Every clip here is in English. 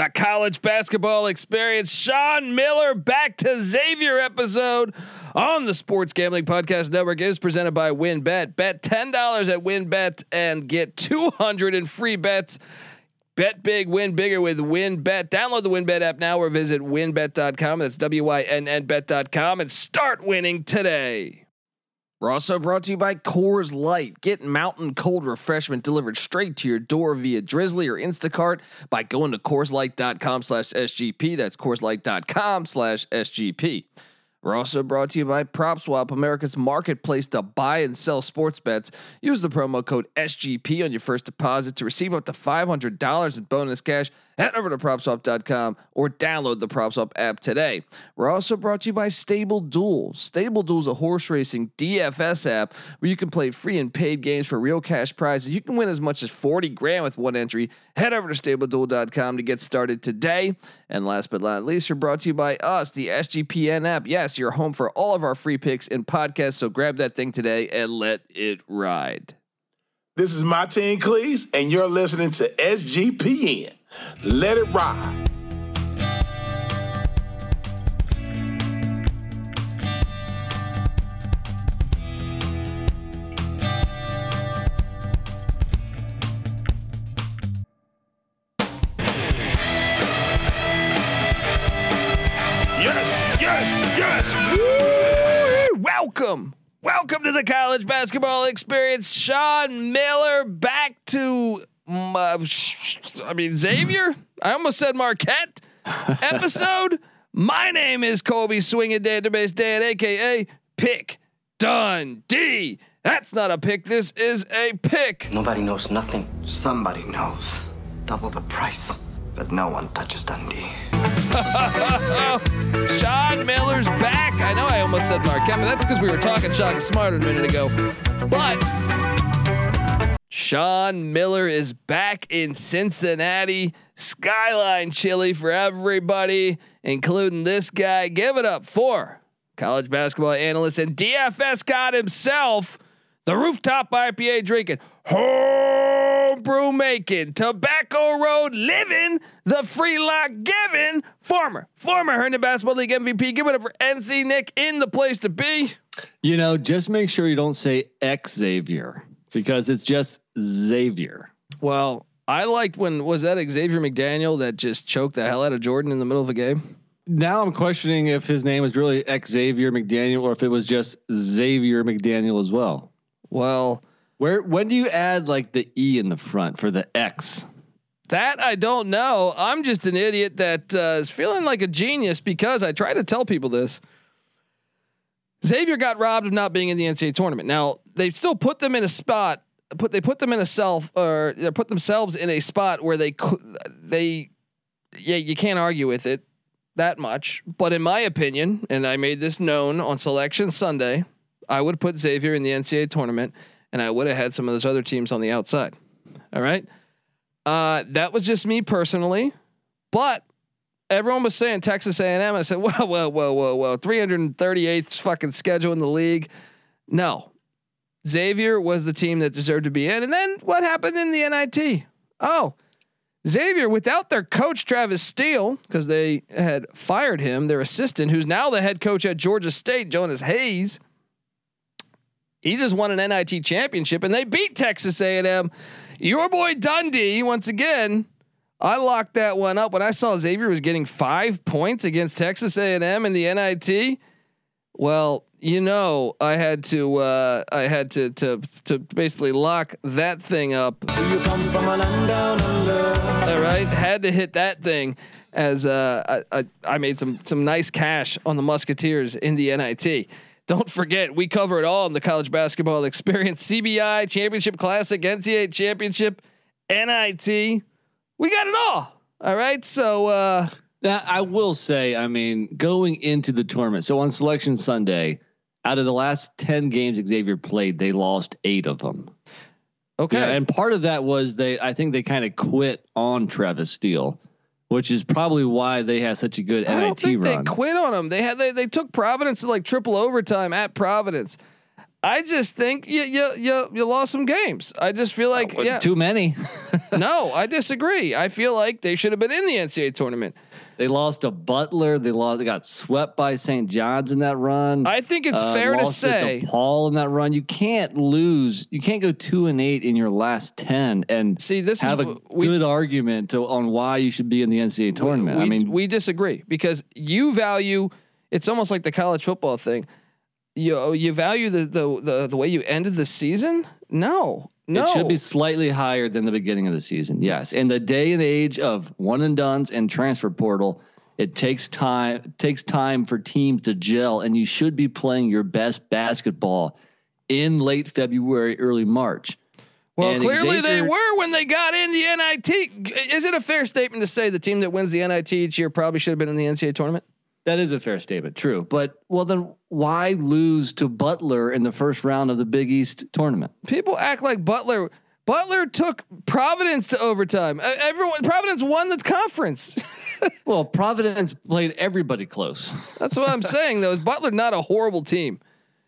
the college basketball experience. Sean Miller back to Xavier episode on the Sports Gambling Podcast Network is presented by WynnBET. Bet ten dollars at WynnBET and get two hundred in free bets. Bet big, win bigger with WynnBET. Download the WynnBET app now or visit wynnbet.com. That's W Y N N bet.com and start winning today. We're also brought to you by Coors Light. Get mountain cold refreshment delivered straight to your door via Drizly or Instacart by going to CoorsLight.com slash SGP. That's CoorsLight.com slash SGP. We're also brought to you by PropSwap, America's marketplace to buy and sell sports bets. Use the promo code SGP on your first deposit to receive up to $500 in bonus cash. Head over to PropSwap.com or download the PropSwap app today. We're also brought to you by Stable Duel. Stable Duel is a horse racing DFS app where you can play free and paid games for real cash prizes. You can win as much as 40 grand with one entry. Head over to StableDuel.com to get started today. And last but not least, we're brought to you by us, the SGPN app. Yes, you're home for all of our free picks and podcasts. So grab that thing today and let it ride. This is Martine Cleese, and you're listening to SGPN. Let it ride. Yes, yes, yes. Welcome. Welcome to the college basketball experience. Sean Miller back to, Mm, uh, I mean, Xavier. I almost said Marquette episode. My name is Colby Swinging Database Dan, aka Pick Dundee. That's not a pick. This is a pick. Nobody knows nothing. Somebody knows. Double the price. But no one touches Dundee. Sean Miller's back. I know I almost said Marquette, but that's because we were talking Shaka Smart a minute ago. But Sean Miller is back in Cincinnati. Skyline chili for everybody, including this guy. Give it up for college basketball analyst and DFS god himself, the rooftop IPA drinking, homebrew making, tobacco road living, the free lock giving, former, former Herndon Basketball League MVP. Give it up for NC Nick in the place to be. You know, just make sure you don't say Xavier because it's just Xavier. Well, I liked when was that Xavier McDaniel that just choked the hell out of Jordan in the middle of a game. Now I'm questioning if his name is really X Xavier McDaniel or if it was just Xavier McDaniel as well. Well, Where when do you add like the E in the front for the X? that I don't know. I'm just an idiot that uh, is feeling like a genius because I try to tell people this. Xavier got robbed of not being in the NCAA tournament. Now they still put them in a spot. Put they put them in a self or they put themselves in a spot where they could they yeah you can't argue with it that much. But in my opinion, and I made this known on Selection Sunday, I would put Xavier in the NCAA tournament, and I would have had some of those other teams on the outside. All right, uh, that was just me personally, but everyone was saying Texas A&M. I said, whoa, whoa, whoa, whoa, whoa, 338th fucking schedule in the league. No, Xavier was the team that deserved to be in. And then what happened in the NIT? Oh, Xavier, without their coach Travis Steele, because they had fired him, their assistant, who's now the head coach at Georgia State, Jonas Hayes. He just won an NIT championship, and they beat Texas A&M. Your boy Dundee, once again, I locked that one up when I saw Xavier was getting five points against Texas A&M in the NIT. Well, you know, I had to, uh, I had to, to, to basically lock that thing up. All right, had to hit that thing as uh, I, I, I made some some nice cash on the Musketeers in the NIT. Don't forget, we cover it all in the college basketball experience: CBI Championship Classic, NCAA Championship, NIT. We got it all. All right, so uh, Now I will say, I mean, going into the tournament. So on Selection Sunday, out of the last ten games Xavier played, they lost eight of them. okay, Yeah, and part of that was they. I think they kind of quit on Travis Steele, which is probably why they had such a good I don't think run. they quit on him. They had they, they took Providence to like triple overtime at Providence. I just think you you you, you lost some games. I just feel like yeah. Too many. no, I disagree. I feel like they should have been in the NCAA tournament. they lost to Butler. They lost. They got swept by St. John's in that run. I think it's Uh, fair to say. Paul in that run. You can't lose. You can't go two and eight in your last ten and See, this have is a we, good argument to, on why you should be in the NCAA tournament. We, I mean, we disagree because you value. It's almost like the college football thing. You oh, you value the the the, the way you ended the season. No, no. It should be slightly higher than the beginning of the season. Yes. In the day and age of one and dones and transfer portal, it takes time takes time for teams to gel and you should be playing your best basketball in late February, early March. Well, And clearly they were when they got in the NIT. Is it a fair statement to say the team that wins the NIT each year probably should have been in the NCAA tournament? That is a fair statement, true. But well then why lose to Butler in the first round of the Big East tournament? People act like Butler. Butler took Providence to overtime. Everyone, Providence won the conference. Well, Providence played everybody close. That's what I'm saying. Though is Butler not a horrible team?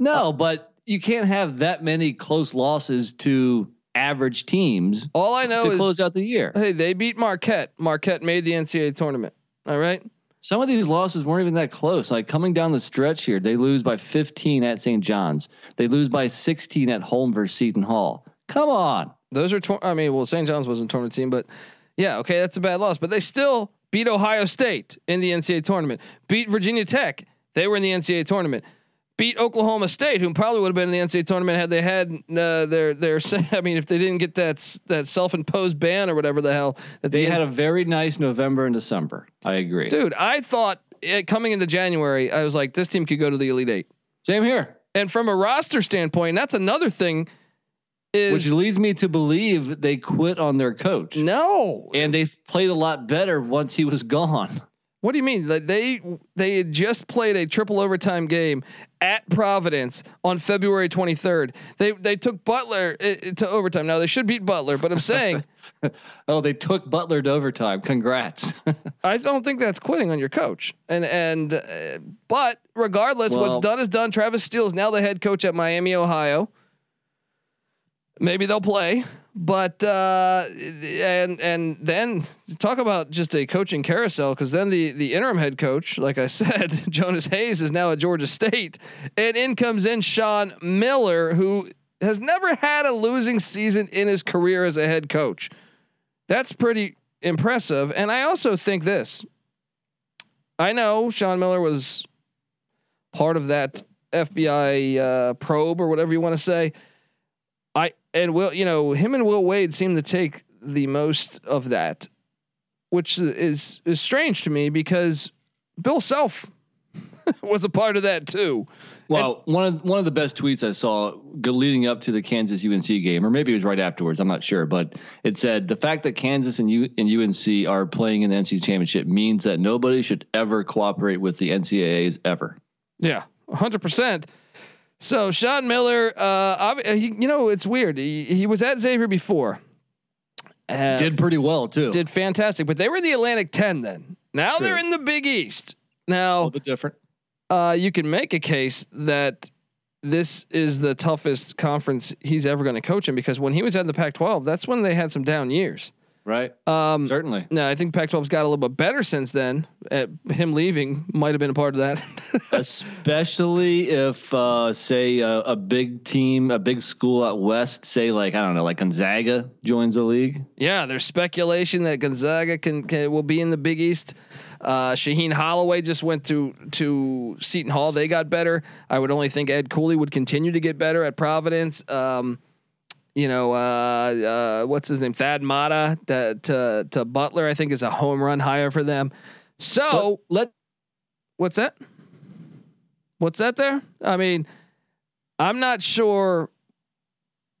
No, but you can't have that many close losses to average teams All I know to is close out the year. Hey, they beat Marquette. Marquette made the NCAA tournament. All right. Some of these losses weren't even that close. Like coming down the stretch here, they lose by 15 at St. John's. They lose by 16 at home versus Seton Hall. Come on. Those are, tor- I mean, well, St. John's wasn't a tournament team, but yeah, okay, that's a bad loss. But they still beat Ohio State in the NCAA tournament, beat Virginia Tech. They were in the NCAA tournament. Beat Oklahoma State, who probably would have been in the NCAA tournament had they had uh, their their. I mean, if they didn't get that that self imposed ban or whatever the hell that They the had a very nice November and December. I agree. dude. I thought it, coming into January, I was like, this team could go to the Elite Eight. Same here. And from a roster standpoint, that's another thing. Is Which leads me to believe they quit on their coach. no, And they played a lot better once he was gone. What do you mean? They they had just played a triple overtime game at Providence on February 23rd. They they took Butler uh, to overtime. Now they should beat Butler, but I'm saying Oh, they took Butler to overtime. Congrats. I don't think that's quitting on your coach. And and uh, but regardless, what's done is done. Travis Steele is now the head coach at Miami, Ohio. Maybe they'll play, but uh, and and then talk about just a coaching carousel because then the the interim head coach, like I said, Jonas Hayes is now at Georgia State, and in comes in Sean Miller, who has never had a losing season in his career as a head coach. That's pretty impressive, and I also think this. I know Sean Miller was part of that FBI uh, probe or whatever you want to say. And Will, you know, him and Will Wade seem to take the most of that, which is is strange to me because Bill Self was a part of that too. Well, one of one of the best tweets I saw leading up to the Kansas UNC game, or maybe it was right afterwards. I'm not sure, but it said the fact that Kansas and U and UNC are playing in the NCAA championship means that nobody should ever cooperate with the NCAA's ever. Yeah, hundred percent. So Sean Miller, uh, ob- he, you know, it's weird. He, he was at Xavier before. Uh, Did pretty well too. did fantastic, but they were in the Atlantic Ten then. Now they're in the Big East. Now, a little bit different. uh, you can make a case that this is the toughest conference he's ever going to coach in because when he was at the Pac-12, that's when they had some down years. Right. Um, Certainly. no, I think Pac-12's got a little bit better since then. Uh, him leaving might have been a part of that. Especially if, uh, say, a, a big team, a big school out west, say like I don't know, like Gonzaga joins the league. Yeah, there's speculation that Gonzaga can, can will be in the Big East. Uh, Shaheen Holloway just went to to Seton Hall. They got better. I would only think Ed Cooley would continue to get better at Providence. Um, you know, uh, uh, what's his name? Thad Matta to, to to Butler. I think is a home run hire for them. So But let what's that? What's that there? I mean, I'm not sure.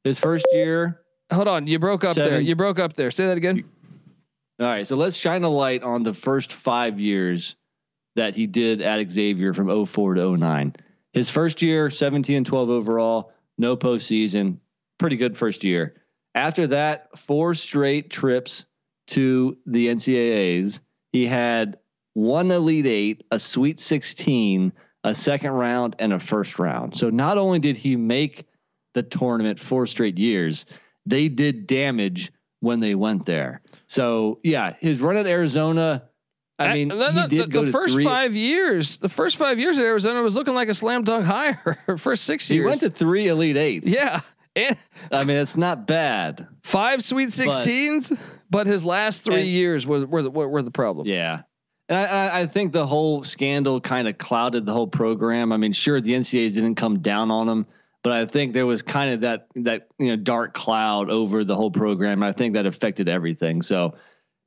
his first year. Hold on, you broke up there. You broke up there. Say that again. All right, so let's shine a light on the first five years that he did at Xavier from 04 to 09. His first year, 17 and 12 overall, no postseason, pretty good first year. After that, four straight trips to the NCAAs. He had one Elite Eight, a Sweet 16, a second round, and a first round. So not only did he make the tournament four straight years, they did damage when they went there. So yeah, his run at Arizona. I mean, the, he did the, go the first three, five years. The first five years at Arizona was looking like a slam dunk hire. first six He years. He went to three Elite Eights. yeah, and I mean, it's not bad. five Sweet Sixteens. But, his last three And- years was were the, were, were the problem. Yeah. And I, I, I think the whole scandal kind of clouded the whole program. I mean, sure, the NCAAs didn't come down on him, but I think there was kind of that that you know dark cloud over the whole program. I think that affected everything. So,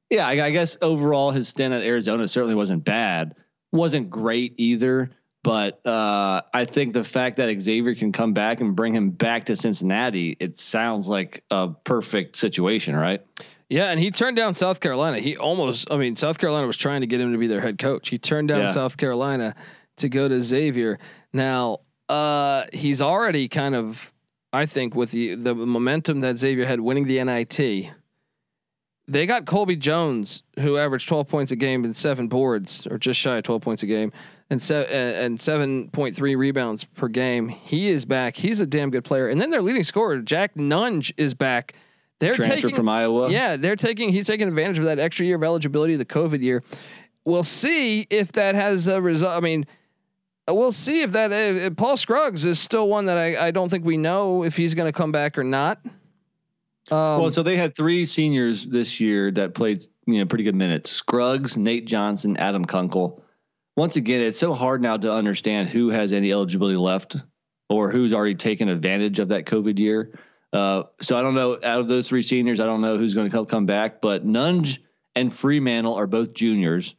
yeah, I, I guess overall his stint at Arizona certainly wasn't bad, wasn't great either. But uh, I think the fact that Xavier can come back and bring him back to Cincinnati, it sounds like a perfect situation, right? Yeah, and he turned down South Carolina. He almost, I mean, South Carolina was trying to get him to be their head coach. He turned down Yeah. South Carolina to go to Xavier. Now, uh, he's already kind of, I think, with the the momentum that Xavier had winning the NIT. They got Colby Jones, who averaged 12 points a game and seven boards, or just shy of 12 points a game, and uh, and 7.3 rebounds per game. He is back. He's a damn good player. And then their leading scorer, Jack Nunge, is back. They're Transfer taking, from Iowa. yeah, they're taking. He's taking advantage of that extra year of eligibility, the COVID year. We'll see if that has a result. I mean, we'll see if that. If Paul Scruggs is still one that I, I don't think we know if he's going to come back or not. Um, well, so they had three seniors this year that played, you know, pretty good minutes. Scruggs, Nate Johnson, Adam Kunkel. Once again, it's so hard now to understand who has any eligibility left or who's already taken advantage of that COVID year. Uh, so I don't know. Out of those three seniors, I don't know who's going to come back. But Nunge and Freemantle are both juniors.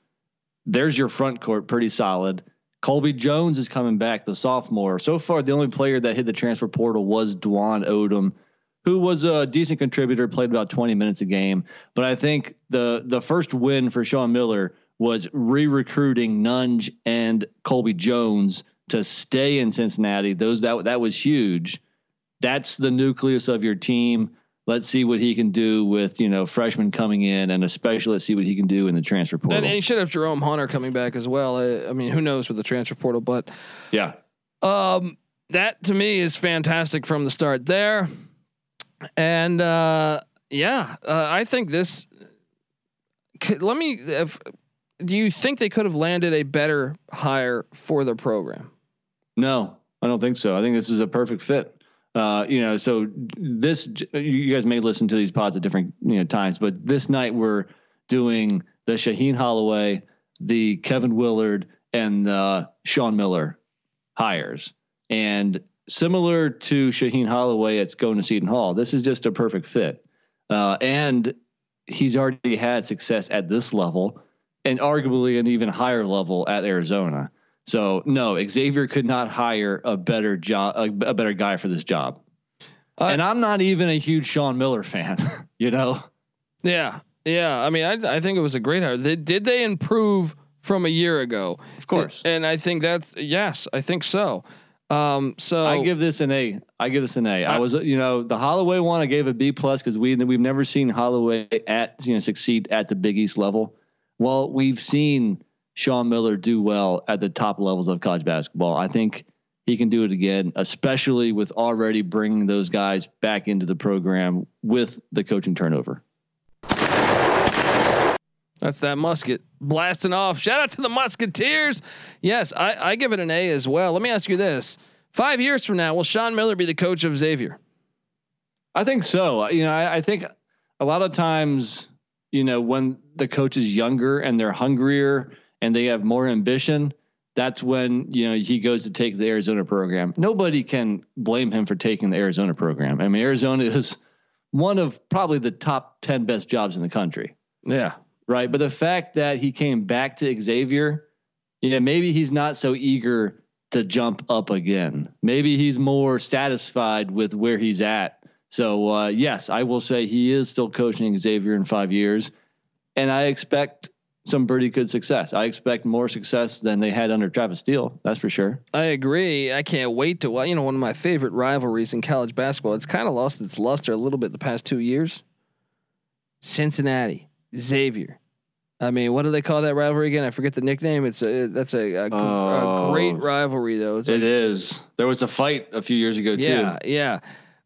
There's your front court, pretty solid. Colby Jones is coming back, the sophomore. So far, the only player that hit the transfer portal was Dwon Odom who was a decent contributor, played about 20 minutes a game. But I think the the first win for Sean Miller was re-recruiting Nunge and Colby Jones to stay in Cincinnati. Those that that was huge. That's the nucleus of your team. Let's see what he can do with you know freshmen coming in, and especially let's see what he can do in the transfer portal. and, and he should have Jerome Hunter coming back as well. I, I mean, who knows with the transfer portal, but yeah, Um, that to me is fantastic from the start there, and uh, yeah, uh, I think this. Let me. If, do you think they could have landed a better hire for the program? No, I don't think so. I think this is a perfect fit. Uh, you know, so this you guys may listen to these pods at different you know times, but this night we're doing the Shaheen Holloway, the Kevin Willard, and uh, Sean Miller hires, and similar to Shaheen Holloway, it's going to Seton Hall. This is just a perfect fit, uh, and he's already had success at this level, and arguably an even higher level at Arizona. So no, Xavier could not hire a better job, a, a better guy for this job. Uh, and I'm not even a huge Sean Miller fan, you know. Yeah, yeah. I mean, I I think it was a great hire. They, did they improve from a year ago? Of course, And I think that's yes, I think so. Um, so I give this an A. I give this an A. I I- was, you know, the Holloway one I gave a B plus because we we've never seen Holloway at you know succeed at the Big East level. Well, we've seen Sean Miller do well at the top levels of college basketball. I think he can do it again, especially with already bringing those guys back into the program with the coaching turnover. That's that musket blasting off. Shout out to the Musketeers. Yes, I, I give it an A as well. Let me ask you this: Five years from now, will Sean Miller be the coach of Xavier? I think so. You know, I, I think a lot of times, you know, when the coach is younger and they're hungrier and they have more ambition, that's when you know he goes to take the Arizona program. Nobody can blame him for taking the Arizona program. I mean, Arizona is one of probably the top ten best jobs in the country, Yeah, right? But the fact that he came back to Xavier, you know, maybe he's not so eager to jump up again. Maybe he's more satisfied with where he's at. So uh, yes, I will say he is still coaching Xavier in five years, and I expect some pretty good success. I expect more success than they had under Travis Steele. That's for sure. I agree. I can't wait to. well, You know, one of my favorite rivalries in college basketball. It's kind of lost its luster a little bit the past two years. Cincinnati, Xavier. I mean, what do they call that rivalry again? I forget the nickname. It's a that's a, a, gr- a Oh. great rivalry though. It's It like- is. There was a fight a few years ago yeah, too. yeah.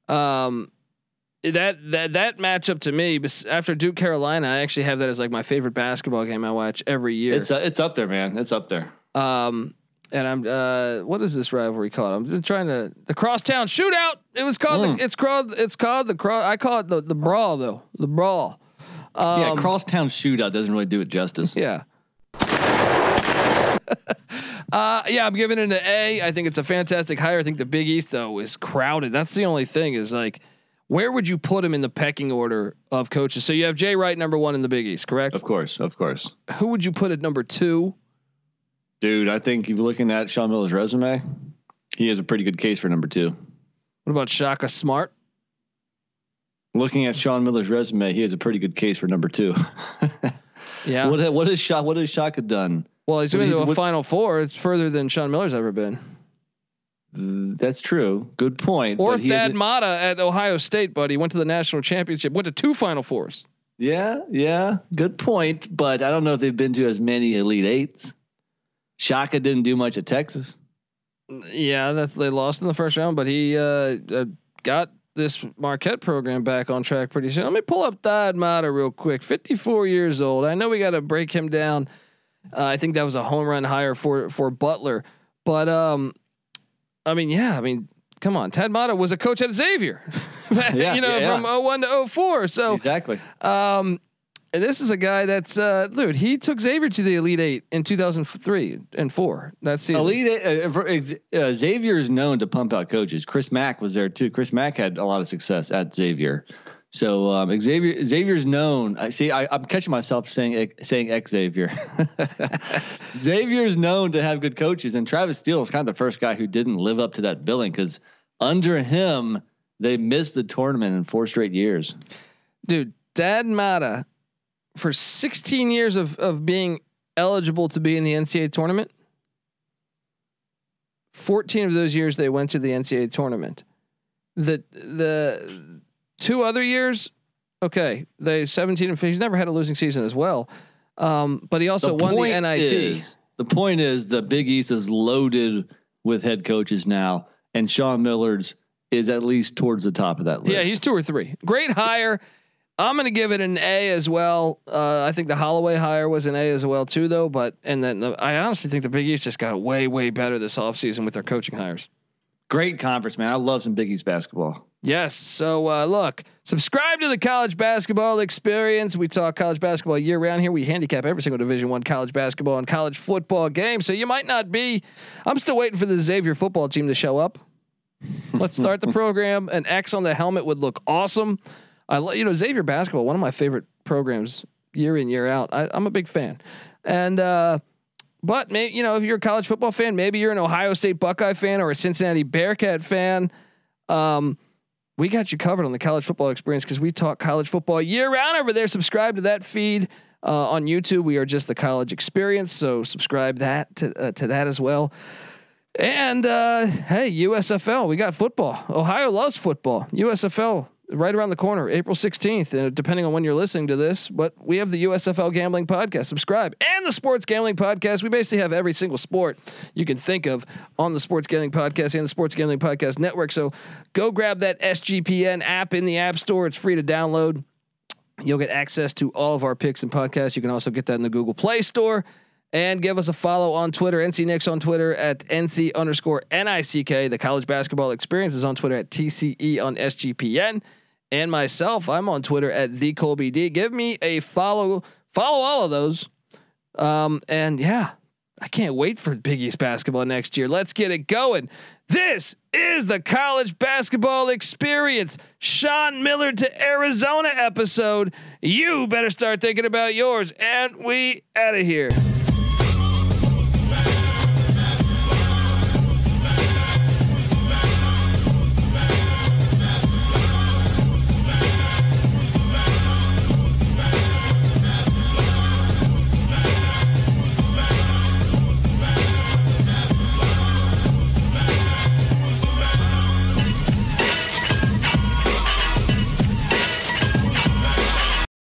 Um, that that that matchup to me, after Duke Carolina, I actually have that as like my favorite basketball game I watch every year. It's uh, it's up there, man. It's up there. Um, and I'm uh, what is this rivalry called? I'm trying to the crosstown shootout. It was called. Mm. The, it's called. It's called the cross. I call it the the brawl though. The brawl. Um, yeah, crosstown shootout doesn't really do it justice. Yeah. uh, yeah, I'm giving it an A. I think it's a fantastic hire. I think the Big East though is crowded. That's the only thing is like, where would you put him in the pecking order of coaches? So you have Jay Wright number one in the Big East, correct? Of course, of course. Who would you put at number two? Dude, I think if you're looking at Sean Miller's resume, he has a pretty good case for number two. What about Shaka Smart? Looking at Sean Miller's resume, he has a pretty good case for number two. Yeah. what what has Shaka what has Shaka done? well, he's been to a what- Final Four. It's further than Sean Miller's ever been. That's true. Good point. Or Thad Matta at Ohio State, buddy. Went to the national championship. Went to two Final Fours. Yeah, yeah, good point. But I don't know if they've been to as many Elite Eights. Shaka didn't do much at Texas. Yeah, that's they lost in the first round, but he uh, uh, got this Marquette program back on track pretty soon. Let me pull up Thad Matta real quick. Fifty-four years old. I know we got to break him down. Uh, I think that was a home run hire for for Butler, but um, I mean, yeah, I mean, come on, Thad Matta was a coach at Xavier, Yeah, you know, yeah, yeah. from 01 to 04. So Exactly. um, and this is a guy that's uh, dude. He took Xavier to the Elite Eight in 2003 and four that season. Elite Eight, uh, uh, Xavier is known to pump out coaches. Chris Mack was there too. Chris Mack had a lot of success at Xavier. So um, Xavier Xavier's known. I see. I, I'm catching myself saying saying Xavier. Xavier's known to have good coaches, and Travis Steele is kind of the first guy who didn't live up to that billing because under him they missed the tournament in four straight years. dude, Thad Matta, for 16 years of of being eligible to be in the NCAA tournament, 14 of those years they went to the NCAA tournament. The the two other years, okay, they 17 and 15. He's never had a losing season as well. Um, but he also won the NIT. is- the point is the Big East is loaded with head coaches now, and Sean Miller's is at least towards the top of that list. Yeah, he's two or three. Great hire. I'm going to give it an A as well. Uh, I think the Holloway hire was an A as well too, though. But and then the, I honestly think the Big East just got way way better this offseason with their coaching hires. Great conference, man. I love some Big East basketball. Yes. So uh, look, subscribe to the college basketball experience. We talk college basketball year round here. We handicap every single Division One college basketball and college football game. So you might not be. I'm still waiting for the Xavier football team to show up. Let's start the program. An X on the helmet would look awesome. I lo- you know Xavier basketball, one of my favorite programs year in year out. I, I'm a big fan, and uh, but you know if you're a college football fan, maybe you're an Ohio State Buckeye fan or a Cincinnati Bearcat fan. Um, we got you covered on the college football experience because we talk college football year round over there. Subscribe to that feed uh, on YouTube. We are just the college experience, so subscribe that to uh, to that as well. And uh, hey, USFL, we got football. Ohio loves football. USFL right around the corner, April 16th, and uh, depending on when you're listening to this, but we have the USFL Gambling Podcast. Subscribe. And the Sports Gambling Podcast. We basically have every single sport you can think of on the Sports Gambling Podcast and the Sports Gambling Podcast Network. So go grab that SGPN app in the App Store. It's free to download. You'll get access to all of our picks and podcasts. You can also get that in the Google Play Store. And give us a follow on Twitter, NC Nicks on Twitter at NC underscore NICK. The college basketball experience is on Twitter at TCE on SGPN. And myself, I'm on Twitter at the Colby D. Give me a follow, follow all of those. Um, and yeah, I can't wait for Big East basketball next year. Let's get it going. This is the college basketball experience. Sean Miller to Arizona episode. You better start thinking about yours. And we out of here.